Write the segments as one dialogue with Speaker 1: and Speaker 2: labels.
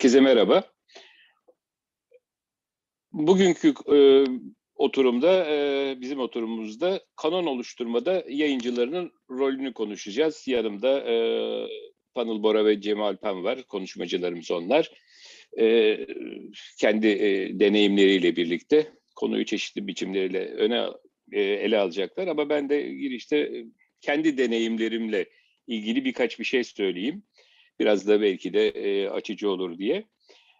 Speaker 1: Herkese merhaba. Bugünkü e, oturumda, e, bizim oturumumuzda kanon oluşturmada yayıncılarının rolünü konuşacağız. Yanımda e, Panıl Bora ve Cemal Pan var, konuşmacılarımız onlar. E, kendi e, deneyimleriyle birlikte konuyu çeşitli biçimleriyle öne e, ele alacaklar. Ama ben de girişte kendi deneyimlerimle ilgili birkaç bir şey söyleyeyim. Biraz da belki de e, açıcı olur diye.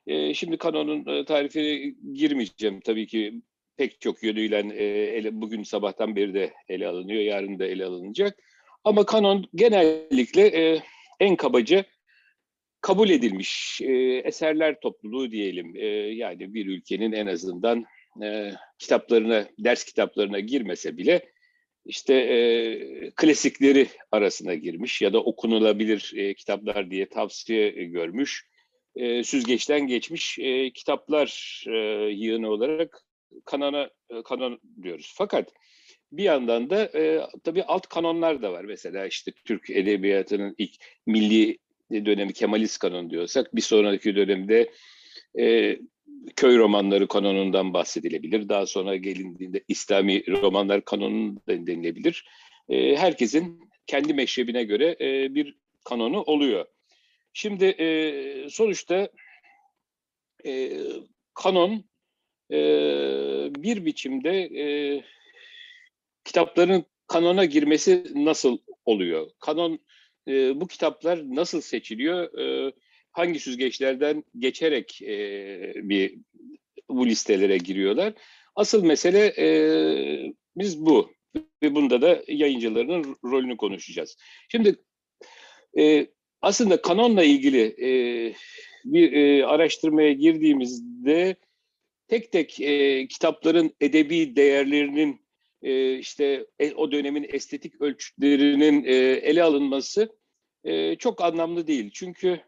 Speaker 1: E, şimdi kanonun e, tarifine girmeyeceğim. Tabii ki pek çok yönüyle e, ele, bugün sabahtan beri de ele alınıyor, yarın da ele alınacak. Ama kanon genellikle e, en kabaca kabul edilmiş e, eserler topluluğu diyelim. E, yani bir ülkenin en azından e, kitaplarına, ders kitaplarına girmese bile işte e, klasikleri arasına girmiş ya da okunulabilir e, kitaplar diye tavsiye görmüş. E, süzgeçten geçmiş e, kitaplar e, yığını olarak kanona e, kanon diyoruz. Fakat bir yandan da e, tabii alt kanonlar da var. Mesela işte Türk edebiyatının ilk milli dönemi Kemalist kanon diyorsak bir sonraki dönemde e, köy romanları kanonundan bahsedilebilir. Daha sonra gelindiğinde İslami romanlar kanonundan denilebilir. E, herkesin kendi meşrebine göre e, bir kanonu oluyor. Şimdi e, sonuçta e, kanon e, bir biçimde e, kitapların kanona girmesi nasıl oluyor? Kanon e, bu kitaplar nasıl seçiliyor? E, hangi süzgeçlerden geçerek e, bir bu listelere giriyorlar. Asıl mesele e, biz bu ve bunda da yayıncılarının rolünü konuşacağız. Şimdi e, aslında kanonla ilgili e, bir e, araştırmaya girdiğimizde tek tek e, kitapların edebi değerlerinin e, işte e, o dönemin estetik ölçütlerinin e, ele alınması e, çok anlamlı değil. Çünkü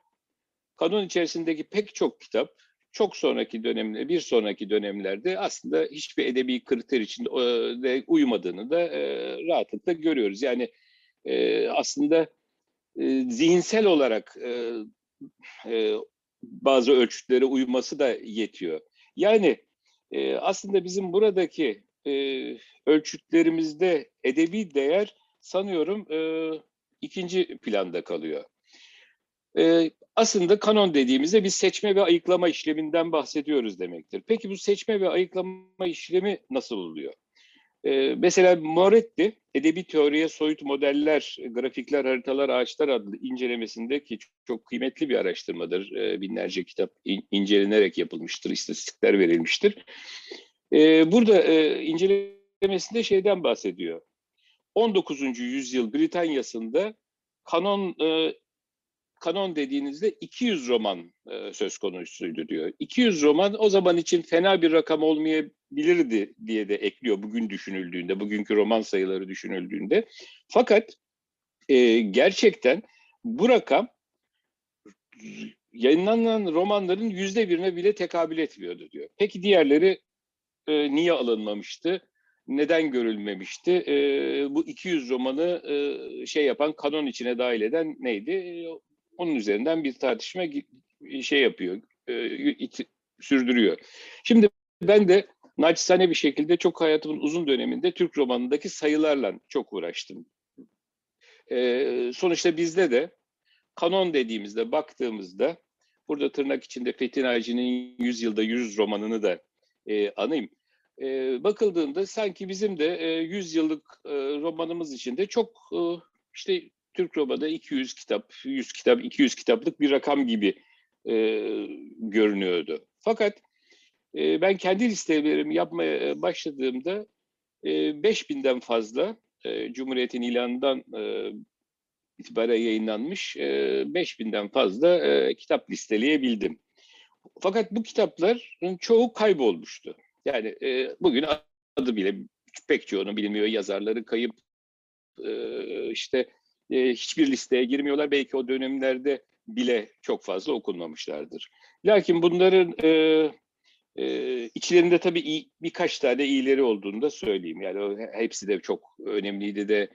Speaker 1: Kanun içerisindeki pek çok kitap çok sonraki dönemde, bir sonraki dönemlerde aslında hiçbir edebi kriter içinde uymadığını da e, rahatlıkla görüyoruz. Yani e, aslında e, zihinsel olarak bazı ölçütlere uyması da yetiyor. Yani aslında bizim buradaki ölçütlerimizde edebi değer sanıyorum ikinci planda kalıyor. E, aslında kanon dediğimizde biz seçme ve ayıklama işleminden bahsediyoruz demektir. Peki bu seçme ve ayıklama işlemi nasıl oluyor? E, mesela Moretti, Edebi Teoriye Soyut Modeller, Grafikler, Haritalar, Ağaçlar adlı incelemesinde ki çok kıymetli bir araştırmadır. E, binlerce kitap in, incelenerek yapılmıştır, istatistikler verilmiştir. E, burada e, incelemesinde şeyden bahsediyor. 19. yüzyıl Britanya'sında kanon e, kanon dediğinizde 200 roman e, söz konusuydu diyor. 200 roman o zaman için fena bir rakam olmayabilirdi diye de ekliyor bugün düşünüldüğünde, bugünkü roman sayıları düşünüldüğünde. Fakat e, gerçekten bu rakam yayınlanan romanların yüzde birine bile tekabül etmiyordu diyor. Peki diğerleri e, niye alınmamıştı? Neden görülmemişti? E, bu 200 romanı e, şey yapan, kanon içine dahil eden neydi? E, onun üzerinden bir tartışma şey yapıyor, e, sürdürüyor. Şimdi ben de naçizane bir şekilde çok hayatımın uzun döneminde Türk romanındaki sayılarla çok uğraştım. E, sonuçta bizde de kanon dediğimizde, baktığımızda, burada tırnak içinde Fethi Naci'nin 100 yılda 100 romanını da e, anayım. E, bakıldığında sanki bizim de e, 100 yıllık e, romanımız içinde çok e, işte Türk Roba'da 200 kitap, 100 kitap, 200 kitaplık bir rakam gibi e, görünüyordu. Fakat e, ben kendi listelerimi yapmaya başladığımda e, 5000'den fazla e, Cumhuriyet'in ilanından e, itibaren yayınlanmış e, 5000'den fazla e, kitap listeleyebildim. Fakat bu kitapların çoğu kaybolmuştu. Yani e, bugün adı bile pek çoğunu bilmiyor. Yazarları kayıp, e, işte e, hiçbir listeye girmiyorlar. Belki o dönemlerde bile çok fazla okunmamışlardır. Lakin bunların e, e, içlerinde tabii iyi, birkaç tane iyileri olduğunu da söyleyeyim. Yani o, hepsi de çok önemliydi de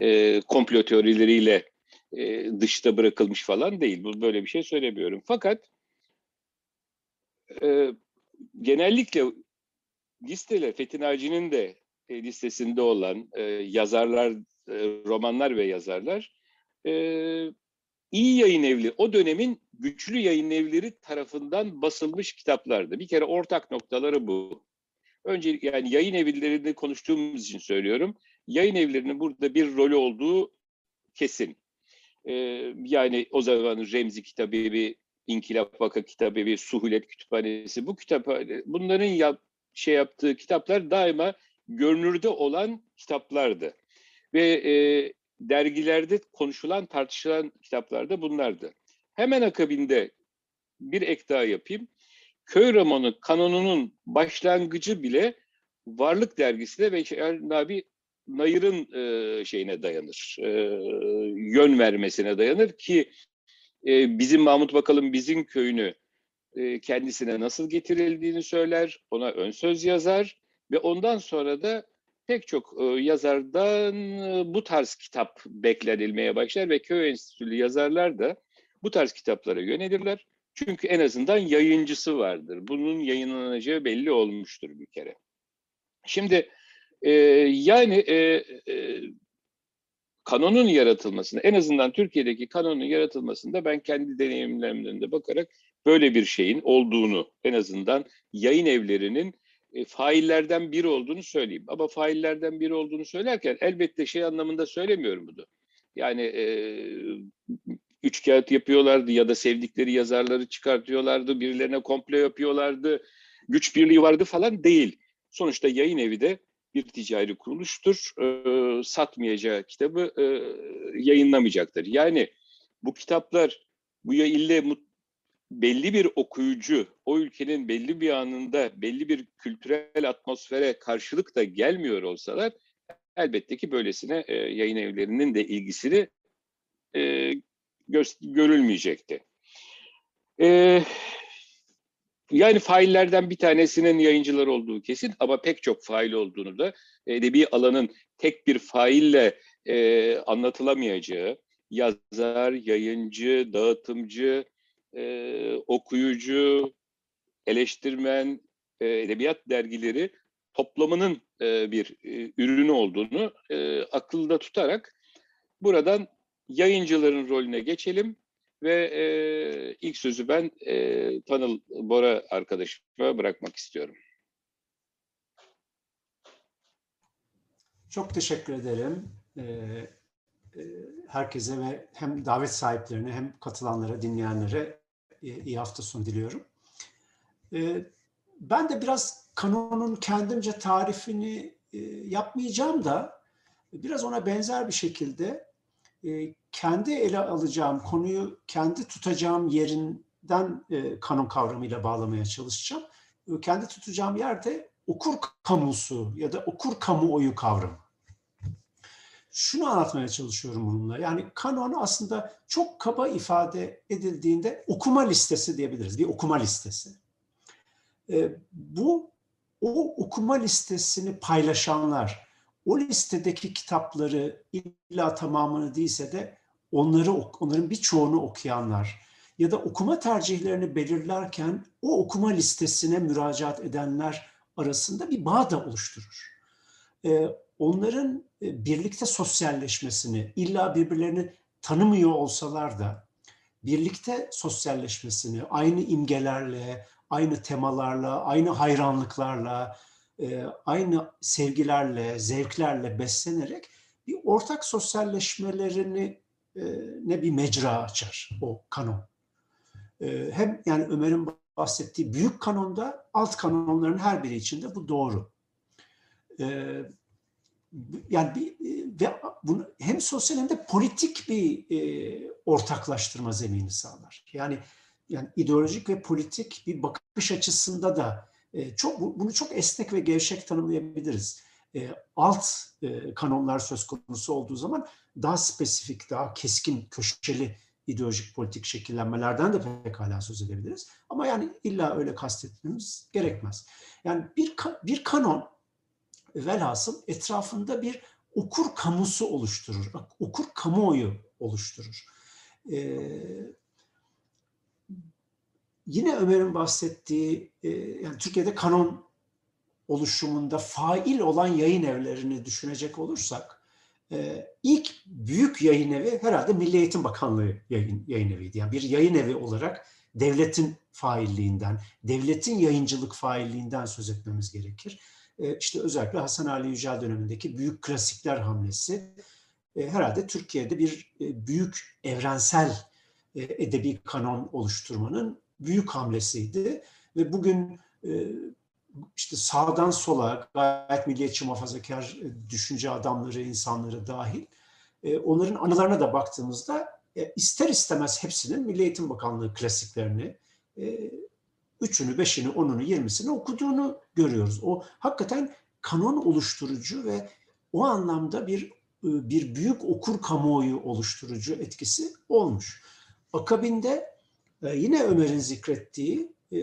Speaker 1: e, komplo teorileriyle e, dışta bırakılmış falan değil. Bu böyle bir şey söylemiyorum. Fakat e, genellikle listeler Fethi Naci'nin de e, listesinde olan e, yazarlar, romanlar ve yazarlar e, iyi yayın evli, o dönemin güçlü yayın evleri tarafından basılmış kitaplardı. Bir kere ortak noktaları bu. Önce yani yayın evlerini konuştuğumuz için söylüyorum. Yayın evlerinin burada bir rolü olduğu kesin. Ee, yani o zaman Remzi Kitabevi, İnkılap Vaka Kitabevi, Suhulet Kütüphanesi bu kitap bunların yap, şey yaptığı kitaplar daima görünürde olan kitaplardı. Ve e, dergilerde konuşulan, tartışılan kitaplar da bunlardı. Hemen akabinde bir ek daha yapayım. Köy romanı kanonunun başlangıcı bile Varlık dergisine ve Nabi Nayır'ın e, şeyine dayanır. E, yön vermesine dayanır ki e, bizim Mahmut Bakalım bizim köyünü e, kendisine nasıl getirildiğini söyler, ona ön söz yazar ve ondan sonra da pek çok e, yazardan e, bu tarz kitap beklenilmeye başlar ve köy enstitülü yazarlar da bu tarz kitaplara yönelirler. Çünkü en azından yayıncısı vardır. Bunun yayınlanacağı belli olmuştur bir kere. Şimdi e, yani e, e, kanonun yaratılmasında, en azından Türkiye'deki kanonun yaratılmasında ben kendi deneyimlerimden de bakarak böyle bir şeyin olduğunu, en azından yayın evlerinin e, faillerden biri olduğunu söyleyeyim. Ama faillerden biri olduğunu söylerken elbette şey anlamında söylemiyorum bunu. Yani e, üç kağıt yapıyorlardı ya da sevdikleri yazarları çıkartıyorlardı, birilerine komplo yapıyorlardı, güç birliği vardı falan değil. Sonuçta yayın evi de bir ticari kuruluştur. E, satmayacağı kitabı e, yayınlamayacaktır. Yani bu kitaplar bu ya ille belli bir okuyucu o ülkenin belli bir anında belli bir kültürel atmosfere karşılık da gelmiyor olsalar elbette ki böylesine e, yayın evlerinin de ilgisini e, görülmeyecekti. E, yani faillerden bir tanesinin yayıncılar olduğu kesin ama pek çok fail olduğunu da edebi alanın tek bir faille e, anlatılamayacağı, yazar, yayıncı, dağıtımcı, e, okuyucu, eleştirmen, e, edebiyat dergileri toplamının e, bir e, ürünü olduğunu e, akılda tutarak buradan yayıncıların rolüne geçelim ve e, ilk sözü ben e, Tanıl Bora arkadaşıma bırakmak istiyorum.
Speaker 2: Çok teşekkür ederim. Ee, herkese ve hem davet sahiplerine hem katılanlara, dinleyenlere e, iyi hafta sonu diliyorum. E, ben de biraz kanonun kendimce tarifini yapmayacağım da biraz ona benzer bir şekilde kendi ele alacağım konuyu kendi tutacağım yerinden kanon kavramıyla bağlamaya çalışacağım. Kendi tutacağım yerde okur kamusu ya da okur kamuoyu kavramı şunu anlatmaya çalışıyorum bununla. Yani kanon aslında çok kaba ifade edildiğinde okuma listesi diyebiliriz. Bir okuma listesi. E, bu o okuma listesini paylaşanlar, o listedeki kitapları illa tamamını değilse de onları onların birçoğunu okuyanlar ya da okuma tercihlerini belirlerken o okuma listesine müracaat edenler arasında bir bağ da oluşturur. E, onların e, birlikte sosyalleşmesini, illa birbirlerini tanımıyor olsalar da birlikte sosyalleşmesini, aynı imgelerle, aynı temalarla, aynı hayranlıklarla, e, aynı sevgilerle, zevklerle beslenerek bir ortak sosyalleşmelerini e, ne bir mecra açar o kanon. Hem yani Ömer'in bahsettiği büyük kanonda alt kanonların her biri içinde bu doğru yani bir, e, ve bunu hem sosyal hem de politik bir e, ortaklaştırma zemini sağlar. Yani yani ideolojik ve politik bir bakış açısında da e, çok bunu çok esnek ve gevşek tanımlayabiliriz. E, alt e, kanonlar söz konusu olduğu zaman daha spesifik, daha keskin, köşeli ideolojik politik şekillenmelerden de pekala söz edebiliriz. Ama yani illa öyle kastetmemiz gerekmez. Yani bir bir kanon velhasıl etrafında bir okur kamusu oluşturur. Okur kamuoyu oluşturur. Ee, yine Ömer'in bahsettiği, e, yani Türkiye'de kanon oluşumunda fail olan yayın evlerini düşünecek olursak, e, ilk büyük yayın evi herhalde Milli Eğitim Bakanlığı yayın, yayın eviydi. Yani bir yayın evi olarak devletin failliğinden, devletin yayıncılık failliğinden söz etmemiz gerekir. E, işte özellikle Hasan Ali Yücel dönemindeki büyük klasikler hamlesi e, herhalde Türkiye'de bir e, büyük evrensel edebi kanon oluşturmanın büyük hamlesiydi. Ve bugün işte sağdan sola gayet milliyetçi muhafazakar düşünce adamları, insanları dahil onların anılarına da baktığımızda ister istemez hepsinin Milli Eğitim Bakanlığı klasiklerini üçünü, beşini, onunu, yirmisini okuduğunu görüyoruz. O hakikaten kanon oluşturucu ve o anlamda bir e, bir büyük okur kamuoyu oluşturucu etkisi olmuş. Akabinde e, yine Ömer'in zikrettiği e,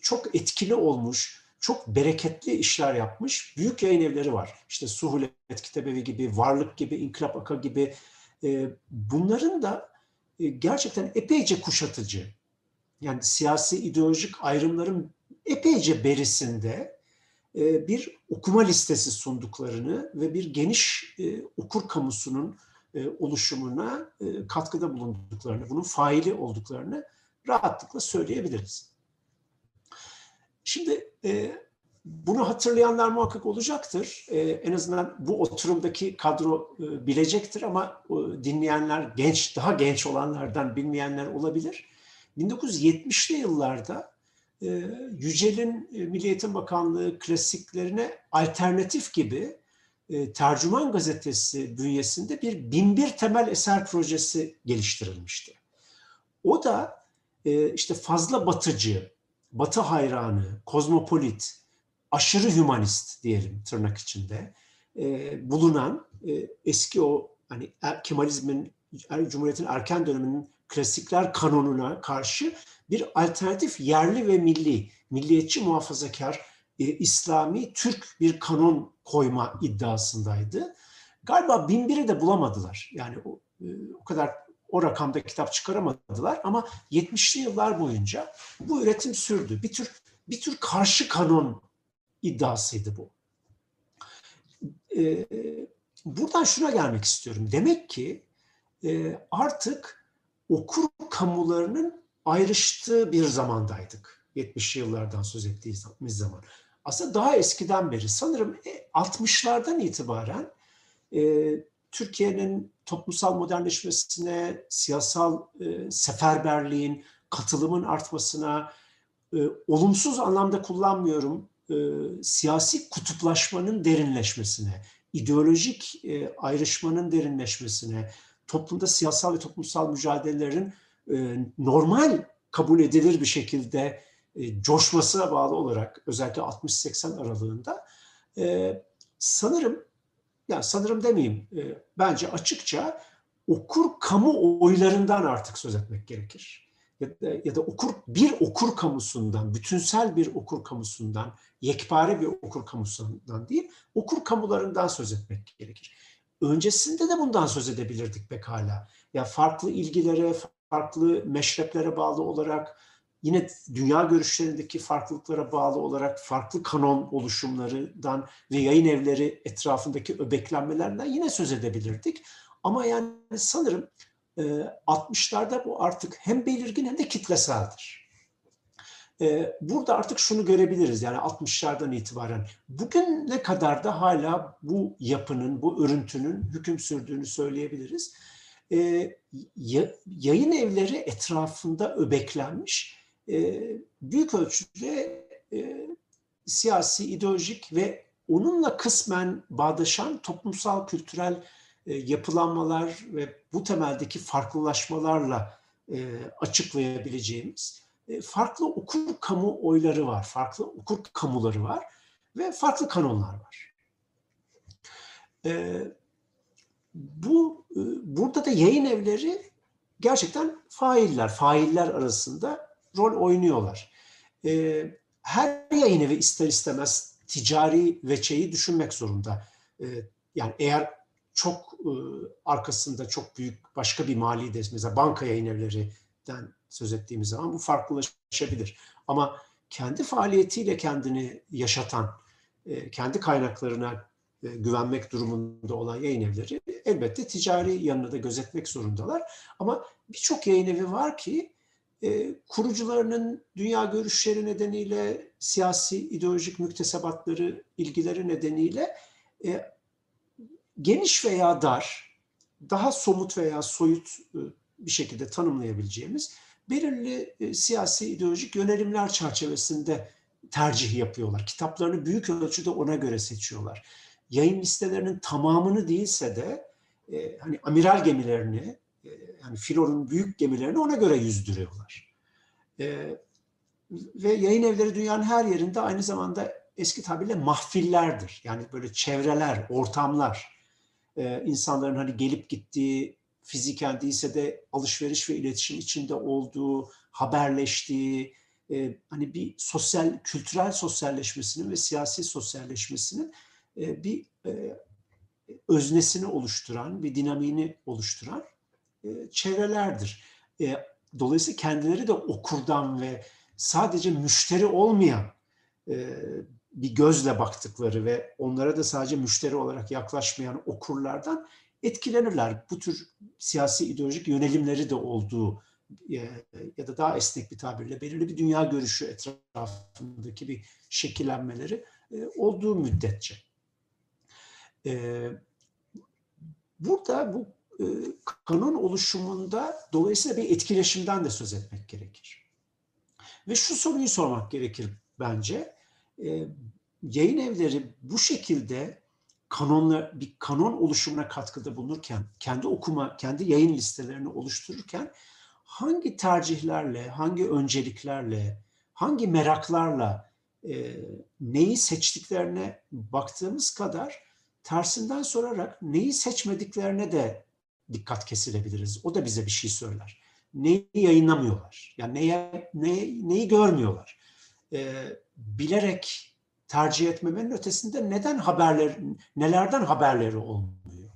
Speaker 2: çok etkili olmuş, çok bereketli işler yapmış büyük yayın evleri var. İşte Suhulet Kitabevi gibi, Varlık gibi, İnkılap Aka gibi. Bunların da gerçekten epeyce kuşatıcı, yani siyasi ideolojik ayrımların epeyce berisinde bir okuma listesi sunduklarını ve bir geniş okur kamusunun oluşumuna katkıda bulunduklarını, bunun faili olduklarını rahatlıkla söyleyebiliriz. Şimdi bunu hatırlayanlar muhakkak olacaktır. En azından bu oturumdaki kadro bilecektir ama dinleyenler genç, daha genç olanlardan bilmeyenler olabilir. 1970'li yıllarda Yücel'in Milli Eğitim Bakanlığı klasiklerine alternatif gibi Tercüman Gazetesi bünyesinde bir binbir temel eser projesi geliştirilmişti. O da işte fazla batıcı, batı hayranı, kozmopolit, aşırı hümanist diyelim tırnak içinde bulunan eski o hani Kemalizmin Cumhuriyet'in erken döneminin klasikler kanonuna karşı bir alternatif yerli ve milli, milliyetçi muhafazakar, e, İslami, Türk bir kanon koyma iddiasındaydı. Galiba bin biri de bulamadılar. Yani o, e, o kadar o rakamda kitap çıkaramadılar ama 70'li yıllar boyunca bu üretim sürdü. Bir tür bir tür karşı kanon iddiasıydı bu. Ee, buradan şuna gelmek istiyorum. Demek ki e, artık okur kamularının ayrıştığı bir zamandaydık. 70'li yıllardan söz ettiğimiz zaman. Aslında daha eskiden beri sanırım 60'lardan e, itibaren e, Türkiye'nin toplumsal modernleşmesine, siyasal e, seferberliğin, katılımın artmasına, olumsuz anlamda kullanmıyorum, siyasi kutuplaşmanın derinleşmesine, ideolojik ayrışmanın derinleşmesine, toplumda siyasal ve toplumsal mücadelelerin e, normal kabul edilir bir şekilde e, coşmasına bağlı olarak özellikle 60-80 aralığında e, sanırım yani sanırım demeyeyim e, bence açıkça okur kamu oylarından artık söz etmek gerekir. Ya da, ya da okur bir okur kamusundan, bütünsel bir okur kamusundan, yekpare bir okur kamusundan değil, okur kamularından söz etmek gerekir. Öncesinde de bundan söz edebilirdik pekala. Ya farklı ilgilere, farklı meşreplere bağlı olarak, yine dünya görüşlerindeki farklılıklara bağlı olarak farklı kanon oluşumlarından ve yayın evleri etrafındaki öbeklenmelerden yine söz edebilirdik. Ama yani sanırım 60'larda bu artık hem belirgin hem de kitleseldir. Ee, burada artık şunu görebiliriz yani 60'lardan itibaren. Bugün ne kadar da hala bu yapının, bu örüntünün hüküm sürdüğünü söyleyebiliriz. Ee, yayın evleri etrafında öbeklenmiş e, büyük ölçüde e, siyasi, ideolojik ve onunla kısmen bağdaşan toplumsal, kültürel e, yapılanmalar ve bu temeldeki farklılaşmalarla açıklayabileceğimiz e, farklı okur kamu oyları var, farklı okur kamuları var ve farklı kanonlar var. E, bu e, burada da yayın evleri gerçekten failler, failler arasında rol oynuyorlar. her yayın evi ister istemez ticari veçeyi düşünmek zorunda. yani eğer çok arkasında çok büyük başka bir mali de banka yayın evlerinden söz ettiğimiz zaman bu farklılaşabilir. Ama kendi faaliyetiyle kendini yaşatan, e, kendi kaynaklarına e, güvenmek durumunda olan yayın evleri elbette ticari yanını da gözetmek zorundalar. Ama birçok yayın evi var ki e, kurucularının dünya görüşleri nedeniyle, siyasi, ideolojik müktesebatları, ilgileri nedeniyle geniş veya dar, daha somut veya soyut bir şekilde tanımlayabileceğimiz belirli e, siyasi ideolojik yönelimler çerçevesinde tercih yapıyorlar. Kitaplarını büyük ölçüde ona göre seçiyorlar. Yayın listelerinin tamamını değilse de e, hani amiral gemilerini, e, yani filonun büyük gemilerini ona göre yüzdürüyorlar. E, ve yayın evleri dünyanın her yerinde aynı zamanda eski tabirle mahfillerdir. Yani böyle çevreler, ortamlar. E, insanların hani gelip gittiği, fiziken değilse de alışveriş ve iletişim içinde olduğu, haberleştiği, e, hani bir sosyal, kültürel sosyalleşmesinin ve siyasi sosyalleşmesinin e, bir e, öznesini oluşturan, bir dinamiğini oluşturan e, çevrelerdir. E, dolayısıyla kendileri de okurdan ve sadece müşteri olmayan e, bir gözle baktıkları ve onlara da sadece müşteri olarak yaklaşmayan okurlardan etkilenirler. Bu tür siyasi ideolojik yönelimleri de olduğu e, ya da daha esnek bir tabirle belirli bir dünya görüşü etrafındaki bir şekillenmeleri e, olduğu müddetçe. E, burada bu kanon oluşumunda dolayısıyla bir etkileşimden de söz etmek gerekir. Ve şu soruyu sormak gerekir bence. Yayın evleri bu şekilde kanonla bir kanon oluşumuna katkıda bulunurken, kendi okuma, kendi yayın listelerini oluştururken hangi tercihlerle, hangi önceliklerle, hangi meraklarla e, neyi seçtiklerine baktığımız kadar tersinden sorarak neyi seçmediklerine de dikkat kesilebiliriz. O da bize bir şey söyler. Neyi yayınlamıyorlar? Yani neye, ne, neyi görmüyorlar? E, bilerek tercih etmemenin ötesinde neden haberler, nelerden haberleri olmuyor?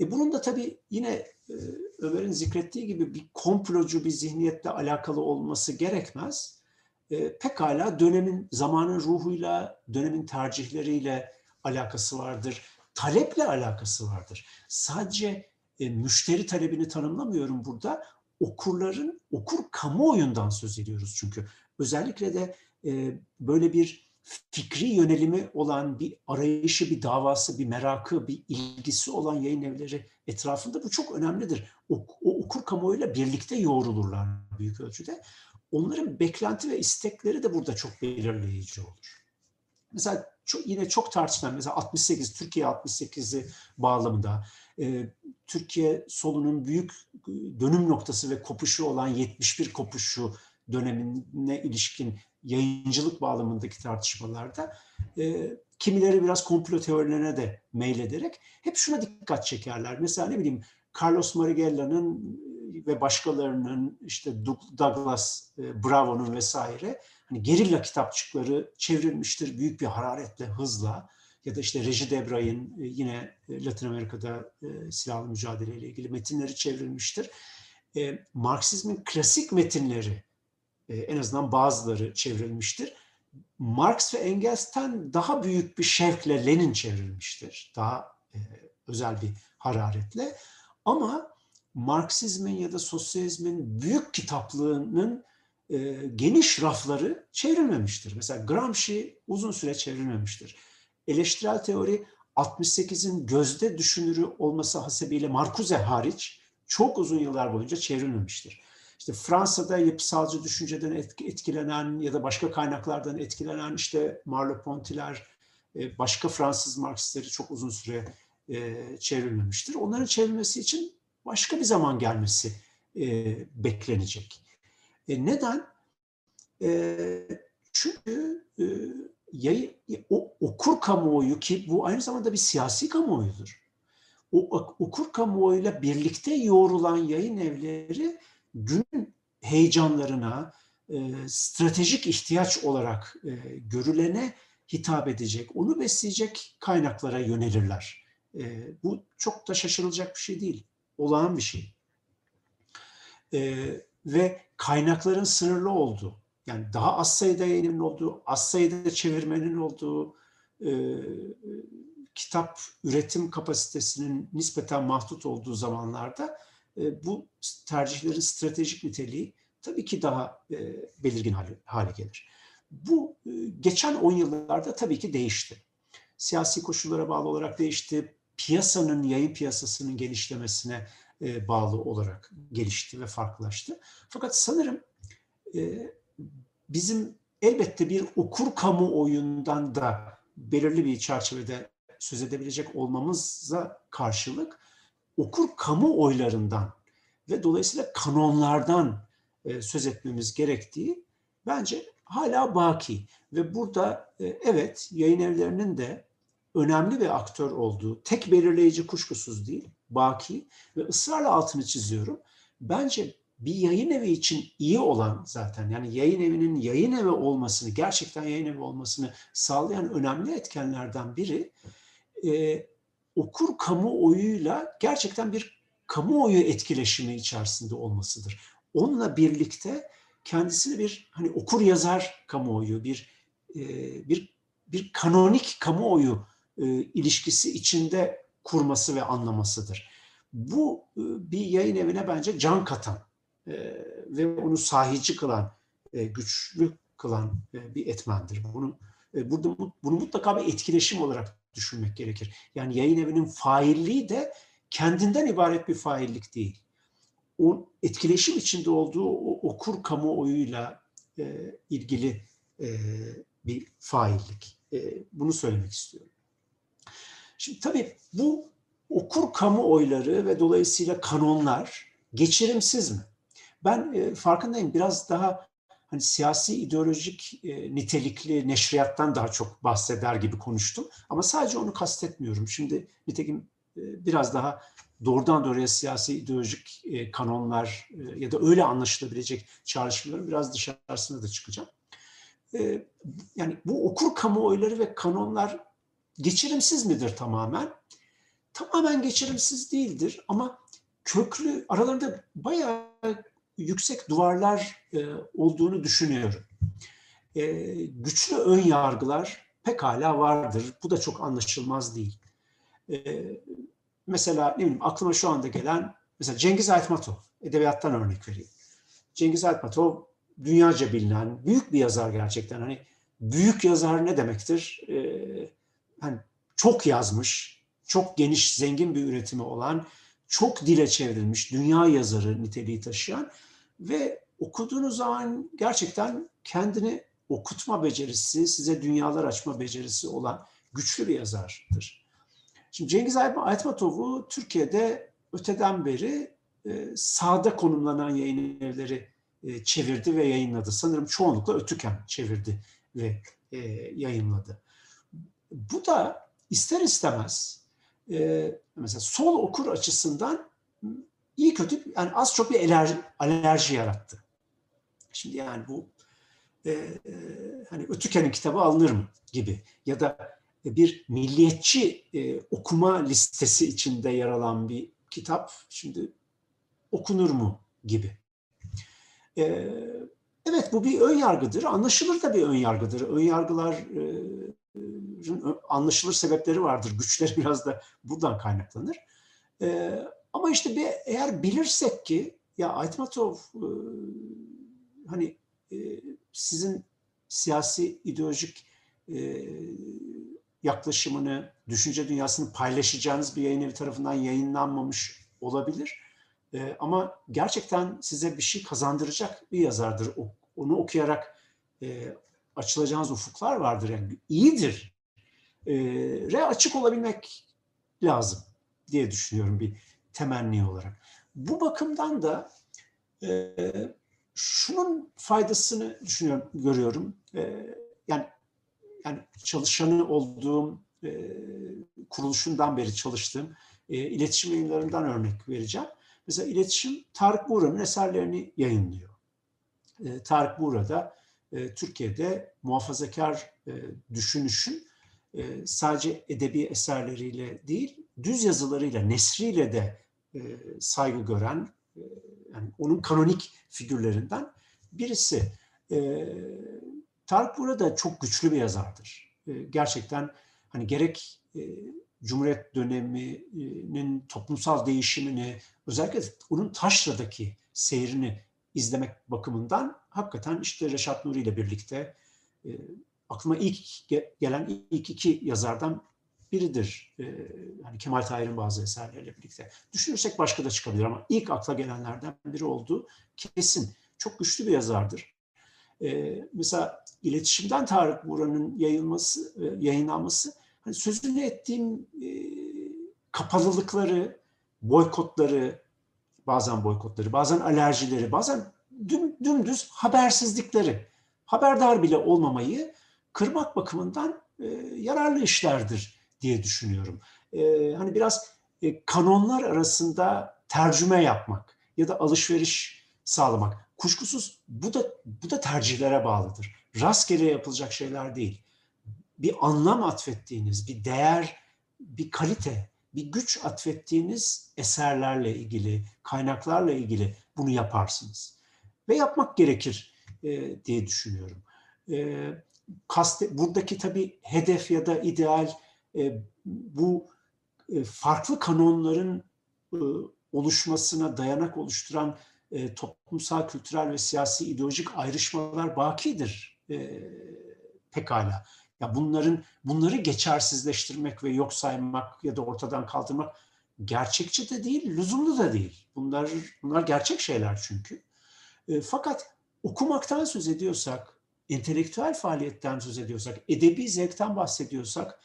Speaker 2: E bunun da tabii yine e, Ömer'in zikrettiği gibi bir komplocu bir zihniyetle alakalı olması gerekmez. E, pekala dönemin, zamanın ruhuyla, dönemin tercihleriyle alakası vardır. Taleple alakası vardır. Sadece e, müşteri talebini tanımlamıyorum burada. Okurların, okur kamuoyundan söz ediyoruz çünkü. Özellikle de e, böyle bir fikri yönelimi olan bir arayışı, bir davası, bir merakı, bir ilgisi olan yayın evleri etrafında bu çok önemlidir. O, o okur kamuoyuyla birlikte yoğrulurlar büyük ölçüde. Onların beklenti ve istekleri de burada çok belirleyici olur. Mesela çok, yine çok tartışılan mesela 68, Türkiye 68'i bağlamında e, Türkiye solunun büyük dönüm noktası ve kopuşu olan 71 kopuşu dönemine ilişkin yayıncılık bağlamındaki tartışmalarda e, kimileri biraz komplo teorilerine de meylederek hep şuna dikkat çekerler. Mesela ne bileyim Carlos Marigella'nın ve başkalarının işte Douglas e, Bravo'nun vesaire hani gerilla kitapçıkları çevrilmiştir büyük bir hararetle, hızla ya da işte Reji Debray'ın e, yine e, Latin Amerika'da e, silahlı mücadeleyle ilgili metinleri çevrilmiştir. E, Marksizmin klasik metinleri e, en azından bazıları çevrilmiştir. Marx ve Engels'ten daha büyük bir şevkle Lenin çevrilmiştir. Daha e, özel bir hararetle. Ama Marksizmin ya da sosyalizmin büyük kitaplığının e, geniş rafları çevrilmemiştir. Mesela Gramsci uzun süre çevrilmemiştir. Eleştirel teori 68'in gözde düşünürü olması hasebiyle Marcuse hariç çok uzun yıllar boyunca çevrilmemiştir işte Fransa'da yapısalcı düşünceden etkilenen ya da başka kaynaklardan etkilenen işte Merleau-Ponty'ler, e, başka Fransız Marksistleri çok uzun süre e, çevrilmemiştir. Onların çevrilmesi için başka bir zaman gelmesi e, beklenecek. Neden? Çünkü o okur kamuoyu ki bu aynı zamanda bir siyasi kamuoyudur. O okur kamuoyuyla birlikte yoğrulan yayın evleri günün heyecanlarına e, stratejik ihtiyaç olarak e, görülene hitap edecek, onu besleyecek kaynaklara yönelirler. E, bu çok da şaşırılacak bir şey değil, olağan bir şey. E, ve kaynakların sınırlı olduğu, yani daha az sayıda yayının olduğu, az sayıda çevirmenin olduğu, e, kitap üretim kapasitesinin nispeten mahdut olduğu zamanlarda bu tercihlerin stratejik niteliği tabii ki daha e, belirgin hale, gelir. Bu e, geçen 10 yıllarda tabii ki değişti. Siyasi koşullara bağlı olarak değişti. Piyasanın, yayın piyasasının genişlemesine e, bağlı olarak gelişti ve farklılaştı. Fakat sanırım bizim elbette bir okur kamuoyundan da belirli bir çerçevede söz edebilecek olmamıza karşılık okur kamu oylarından ve dolayısıyla kanonlardan e, söz etmemiz gerektiği bence hala baki. Ve burada e, evet yayın evlerinin de önemli bir aktör olduğu, tek belirleyici kuşkusuz değil, baki ve ısrarla altını çiziyorum. Bence bir yayın evi için iyi olan zaten yani yayın evinin yayın evi olmasını, gerçekten yayın evi olmasını sağlayan önemli etkenlerden biri e, okur kamuoyuyla gerçekten bir kamuoyu etkileşimi içerisinde olmasıdır. Onunla birlikte kendisini bir hani okur yazar kamuoyu, bir e, bir bir kanonik kamuoyu e, ilişkisi içinde kurması ve anlamasıdır. Bu e, bir yayın evine bence can katan ve onu sahici kılan, güçlü kılan bir etmendir. Bunu burada bunu mutlaka bir etkileşim olarak düşünmek gerekir. Yani yayın evinin failliği de kendinden ibaret bir faillik değil. O etkileşim içinde olduğu o okur kamuoyuyla e, ilgili e, bir faillik. E, bunu söylemek istiyorum. Şimdi tabii bu okur kamuoyları ve dolayısıyla kanonlar geçirimsiz mi? Ben e, farkındayım biraz daha hani siyasi ideolojik e, nitelikli neşriyattan daha çok bahseder gibi konuştum. Ama sadece onu kastetmiyorum. Şimdi nitekim e, biraz daha doğrudan doğruya siyasi ideolojik e, kanonlar e, ya da öyle anlaşılabilecek çağrışımların biraz dışarısına da çıkacağım. E, yani bu okur kamuoyları ve kanonlar geçirimsiz midir tamamen? Tamamen geçirimsiz değildir ama köklü aralarında bayağı yüksek duvarlar e, olduğunu düşünüyorum. E, güçlü ön yargılar pekala vardır. Bu da çok anlaşılmaz değil. E, mesela ne bileyim aklıma şu anda gelen mesela Cengiz Aytmatov edebiyattan örnek vereyim. Cengiz Aytmatov dünyaca bilinen büyük bir yazar gerçekten. Hani büyük yazar ne demektir? E, hani çok yazmış, çok geniş, zengin bir üretimi olan, çok dile çevrilmiş, dünya yazarı niteliği taşıyan ve okuduğunuz zaman gerçekten kendini okutma becerisi, size dünyalar açma becerisi olan güçlü bir yazardır. Şimdi Cengiz Aytmatov'u Türkiye'de öteden beri e, sağda konumlanan yayın evleri e, çevirdi ve yayınladı. Sanırım çoğunlukla Ötüken çevirdi ve e, yayınladı. Bu da ister istemez mesela sol okur açısından iyi kötü yani az çok bir alerji, alerji yarattı. Şimdi yani bu e, e, hani Ötüken'in kitabı alınır mı gibi ya da bir milliyetçi e, okuma listesi içinde yer alan bir kitap şimdi okunur mu gibi. E, evet bu bir ön yargıdır. Anlaşılır da bir ön yargıdır. Ön yargıların anlaşılır sebepleri vardır. Güçleri biraz da buradan kaynaklanır. E, ama işte bir, eğer bilirsek ki ya Aytmatov e, hani e, sizin siyasi ideolojik e, yaklaşımını, düşünce dünyasını paylaşacağınız bir yayın evi tarafından yayınlanmamış olabilir. E, ama gerçekten size bir şey kazandıracak bir yazardır. O, onu okuyarak e, açılacağınız ufuklar vardır. Yani iyidir. E, re açık olabilmek lazım diye düşünüyorum bir temenni olarak. Bu bakımdan da e, şunun faydasını düşünüyorum, görüyorum. E, yani yani çalışanı olduğum e, kuruluşundan beri çalıştığım e, iletişim yayınlarından örnek vereceğim. Mesela iletişim Tarık Buğra'nın eserlerini yayınlıyor. E, Tarık Buğra da e, Türkiye'de muhafazakar e, düşünüşün e, sadece edebi eserleriyle değil, düz yazılarıyla, nesriyle de e, saygı gören, e, yani onun kanonik figürlerinden birisi. E, Tarık burada çok güçlü bir yazardır. Gerçekten hani gerek e, Cumhuriyet döneminin toplumsal değişimini, özellikle onun taşradaki seyrini izlemek bakımından hakikaten işte Reşat Nuri ile birlikte aklıma ilk ge- gelen ilk iki yazardan biridir. E, hani Kemal Tahir'in bazı eserleriyle birlikte. Düşünürsek başka da çıkabilir ama ilk akla gelenlerden biri olduğu kesin. Çok güçlü bir yazardır. E, mesela iletişimden Tarık Buran'ın yayılması, e, yayınlanması hani sözünü ettiğim e, kapalılıkları, boykotları, bazen boykotları, bazen alerjileri, bazen düm, dümdüz habersizlikleri, haberdar bile olmamayı kırmak bakımından e, yararlı işlerdir diye düşünüyorum. E, hani biraz e, kanonlar arasında tercüme yapmak ya da alışveriş sağlamak. Kuşkusuz bu da bu da tercihlere bağlıdır. Rastgele yapılacak şeyler değil. Bir anlam atfettiğiniz, bir değer, bir kalite, bir güç atfettiğiniz eserlerle ilgili, kaynaklarla ilgili bunu yaparsınız. Ve yapmak gerekir e, diye düşünüyorum. E, kaste, buradaki tabii hedef ya da ideal bu e, farklı kanonların e, oluşmasına dayanak oluşturan e, toplumsal, kültürel ve siyasi ideolojik ayrışmalar bakidir e, pekala. Ya bunların bunları geçersizleştirmek ve yok saymak ya da ortadan kaldırmak gerçekçi de değil, lüzumlu da değil. Bunlar bunlar gerçek şeyler çünkü. E, fakat okumaktan söz ediyorsak, entelektüel faaliyetten söz ediyorsak, edebi zevkten bahsediyorsak,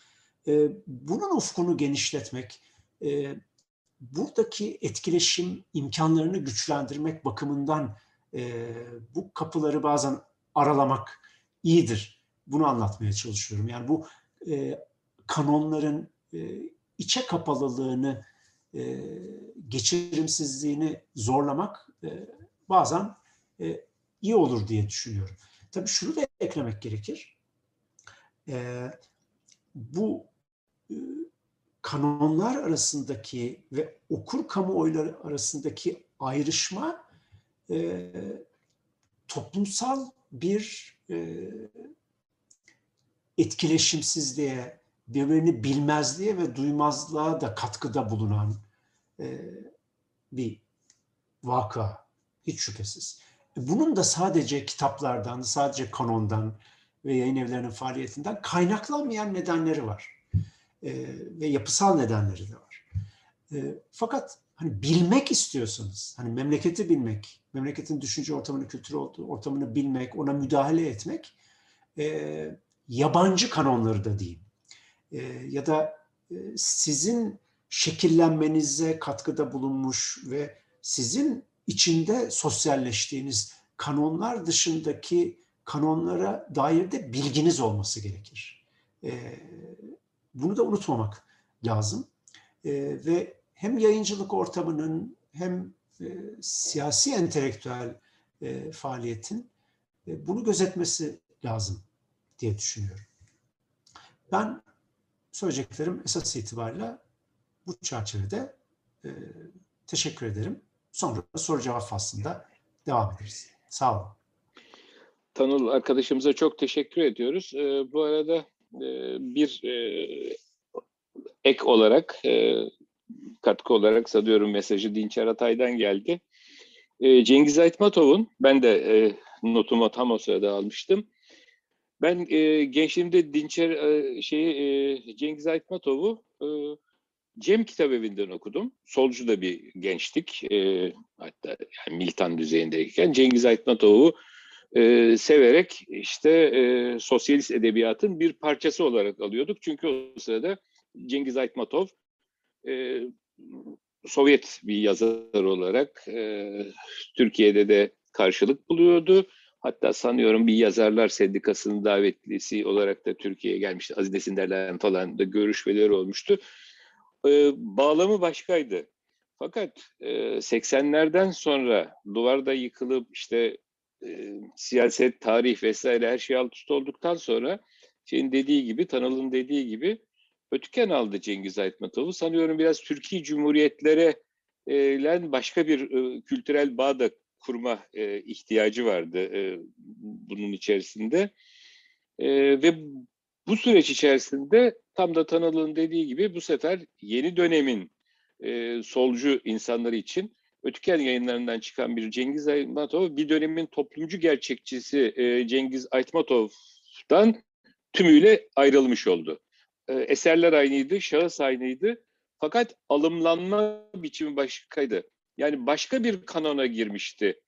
Speaker 2: e, bunun ufkunu genişletmek, e, buradaki etkileşim imkanlarını güçlendirmek bakımından e, bu kapıları bazen aralamak iyidir. Bunu anlatmaya çalışıyorum. Yani bu e, kanonların e, içe kapalılığını, e, geçirimsizliğini zorlamak e, bazen e, iyi olur diye düşünüyorum. Tabii şunu da eklemek gerekir. E, bu kanonlar arasındaki ve okur kamuoyları arasındaki ayrışma e, toplumsal bir e, etkileşimsizliğe, birbirini bilmezliğe ve duymazlığa da katkıda bulunan e, bir vaka hiç şüphesiz. Bunun da sadece kitaplardan, sadece kanondan ve yayın evlerinin faaliyetinden kaynaklanmayan nedenleri var. E, ve yapısal nedenleri de var. E, fakat hani bilmek istiyorsanız, hani memleketi bilmek, memleketin düşünce ortamını, kültür ortamını bilmek, ona müdahale etmek, e, yabancı kanonları da diyeyim. E, ya da e, sizin şekillenmenize katkıda bulunmuş ve sizin içinde sosyalleştiğiniz kanonlar dışındaki kanonlara dair de bilginiz olması gerekir. E, bunu da unutmamak lazım. E, ve hem yayıncılık ortamının hem e, siyasi entelektüel e, faaliyetin e, bunu gözetmesi lazım diye düşünüyorum. Ben söyleyeceklerim esas itibariyle bu çerçevede e, teşekkür ederim. Sonra soru cevap faslında devam ederiz. Sağ olun.
Speaker 1: Tanıl arkadaşımıza çok teşekkür ediyoruz. E, bu arada e, bir e, ek olarak, e, katkı olarak sanıyorum mesajı Dinçer Atay'dan geldi. Cengiz Aytmatov'un, ben de e, notumu tam o sırada almıştım. Ben gençliğimde Dinçer şeyi Cengiz Aytmatov'u Cem Kitabevi'nden okudum. Solcu da bir gençlik. E, hatta yani militan düzeyindeyken Cengiz Aytmatov'u e, severek işte e, sosyalist edebiyatın bir parçası olarak alıyorduk. Çünkü o sırada Cengiz Aytmatov e, Sovyet bir yazar olarak e, Türkiye'de de karşılık buluyordu. Hatta sanıyorum bir yazarlar sendikasının davetlisi olarak da Türkiye'ye gelmişti. Aziz Nesinler'le falan da görüşmeleri olmuştu. Ee, bağlamı başkaydı. Fakat e, 80'lerden sonra duvarda yıkılıp işte e, siyaset, tarih vesaire her şey alt üst olduktan sonra şeyin dediği gibi, Tanıl'ın dediği gibi ötüken aldı Cengiz Aytmatov'u. Sanıyorum biraz Türkiye Cumhuriyetlere len başka bir e, kültürel bağ da kurma e, ihtiyacı vardı e, bunun içerisinde. E, ve bu süreç içerisinde tam da Tanal'ın dediği gibi bu sefer yeni dönemin e, solcu insanları için Ötüken yayınlarından çıkan bir Cengiz Aytmatov, bir dönemin toplumcu gerçekçisi e, Cengiz Aytmatov'dan tümüyle ayrılmış oldu. E, eserler aynıydı, şahıs aynıydı. Fakat alımlanma biçimi başkaydı. Yani başka bir kanona girmişti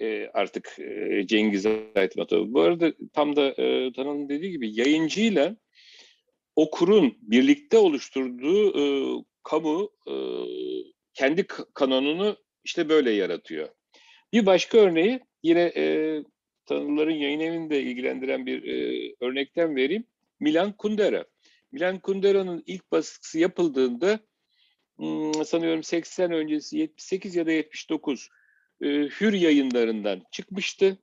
Speaker 1: e, artık Cengiz Aytmatov. Bu arada tam da e, dediği gibi yayıncıyla okurun birlikte oluşturduğu e, kamu kendi kanonunu işte böyle yaratıyor. Bir başka örneği yine e, tanrıların yayın evinde ilgilendiren bir e, örnekten vereyim. Milan Kundera. Milan Kundera'nın ilk baskısı yapıldığında hmm, sanıyorum 80 öncesi 78 ya da 79 e, Hür yayınlarından çıkmıştı.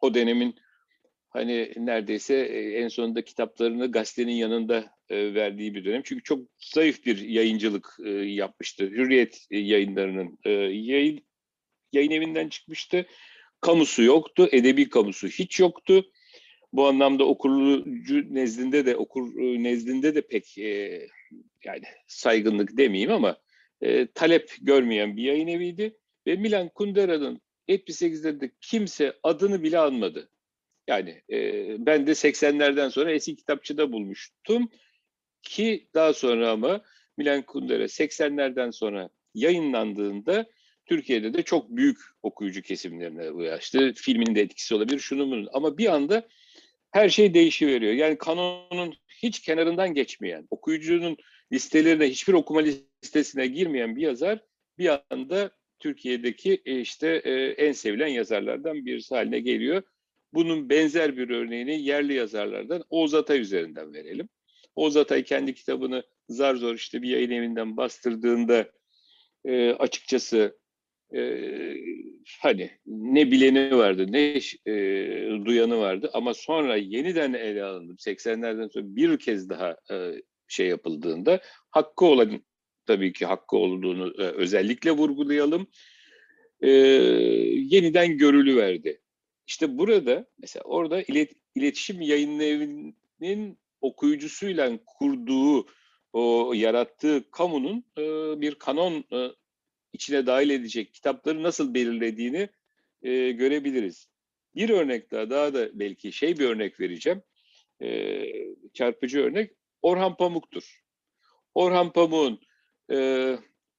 Speaker 1: O dönemin hani neredeyse e, en sonunda kitaplarını gazetenin yanında e, verdiği bir dönem. Çünkü çok zayıf bir yayıncılık e, yapmıştı. Hürriyet yayınlarının yayın, yayın evinden çıkmıştı. Kamusu yoktu, edebi kamusu hiç yoktu. Bu anlamda okurcu nezdinde de okur nezdinde de pek yani saygınlık demeyeyim ama talep görmeyen bir yayın eviydi. Ve Milan Kundera'nın 78'de kimse adını bile anmadı. Yani e, ben de 80'lerden sonra eski kitapçıda bulmuştum ki daha sonra ama Milan Kundera 80'lerden sonra yayınlandığında Türkiye'de de çok büyük okuyucu kesimlerine ulaştı. Filmin de etkisi olabilir, şunun bunun. Ama bir anda her şey değişiveriyor. Yani kanonun hiç kenarından geçmeyen, okuyucunun listelerine hiçbir okuma listesine girmeyen bir yazar bir anda Türkiye'deki e, işte e, en sevilen yazarlardan birisi haline geliyor. Bunun benzer bir örneğini yerli yazarlardan Oğuz Atay üzerinden verelim. Oğuz Atay kendi kitabını zar zor işte bir yayın evinden bastırdığında e, açıkçası e, hani ne bileni vardı ne e, duyanı vardı ama sonra yeniden ele alınıp 80'lerden sonra bir kez daha e, şey yapıldığında hakkı olan tabii ki hakkı olduğunu e, özellikle vurgulayalım. E, yeniden görülüverdi. İşte burada mesela orada ilet, iletişim yayın evinin okuyucusuyla kurduğu o yarattığı kamunun e, bir kanon e, içine dahil edecek kitapları nasıl belirlediğini e, görebiliriz. Bir örnek daha, daha da belki şey bir örnek vereceğim. E, çarpıcı örnek Orhan Pamuk'tur. Orhan Pamuk'un e,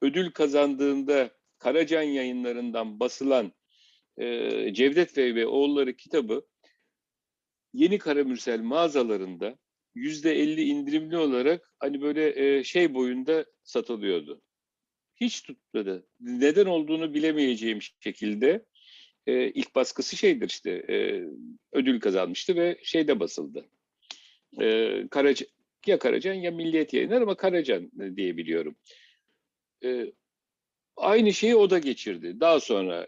Speaker 1: ödül kazandığında Karacan yayınlarından basılan e, Cevdet Bey ve oğulları kitabı Yeni Karamürsel mağazalarında yüzde elli indirimli olarak hani böyle e, şey boyunda satılıyordu. Hiç tutmadı. Neden olduğunu bilemeyeceğim şekilde e, ilk baskısı şeydir işte e, ödül kazanmıştı ve şeyde basıldı. E, Karaca, ya Karacan ya Milliyet yayınlar ama Karacan diye biliyorum. Aynı şeyi o da geçirdi. Daha sonra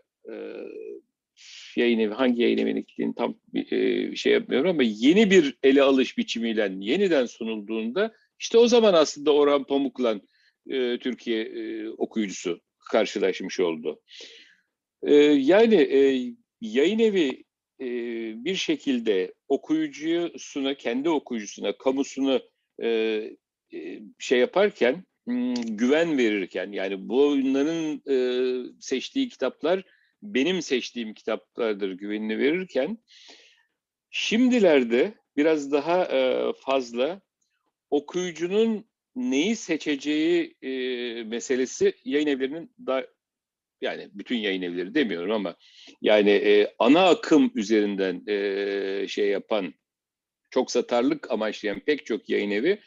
Speaker 1: yayın hangi yayın evine gittiğini tam bir e, şey yapmıyorum ama yeni bir ele alış biçimiyle yeniden sunulduğunda işte o zaman aslında Orhan Pamuk'la e, Türkiye e, okuyucusu karşılaşmış oldu. E, yani e, yayın evi e, bir şekilde okuyucusuna, kendi okuyucusuna, kamusunu e, e, şey yaparken, güven verirken yani bu oyunların e, seçtiği kitaplar benim seçtiğim kitaplardır güvenini verirken şimdilerde biraz daha e, fazla okuyucunun neyi seçeceği e, meselesi yayın evlerinin da yani bütün yayın evleri demiyorum ama yani e, ana akım üzerinden e, şey yapan çok satarlık amaçlayan pek çok yayın evi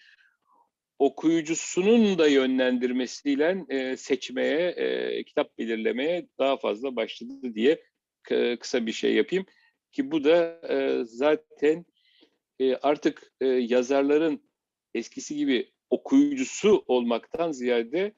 Speaker 1: okuyucusunun da yönlendirmesiyle e, seçmeye, e, kitap belirlemeye daha fazla başladı diye kısa bir şey yapayım. Ki bu da e, zaten e, artık e, yazarların eskisi gibi okuyucusu olmaktan ziyade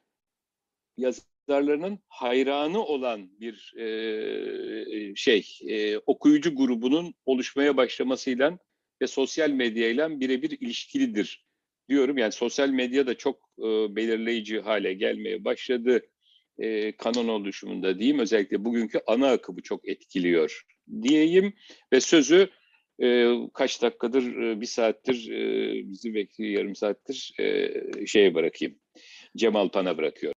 Speaker 1: yazarlarının hayranı olan bir e, şey, e, okuyucu grubunun oluşmaya başlamasıyla ve sosyal medyayla birebir ilişkilidir diyorum. Yani sosyal medya da çok e, belirleyici hale gelmeye başladı e, kanon oluşumunda diyeyim özellikle bugünkü ana akımı çok etkiliyor diyeyim ve sözü e, kaç dakikadır e, bir saattir e, bizi bekliyor yarım saattir e, şeye bırakayım Cemal Pan'a bırakıyorum.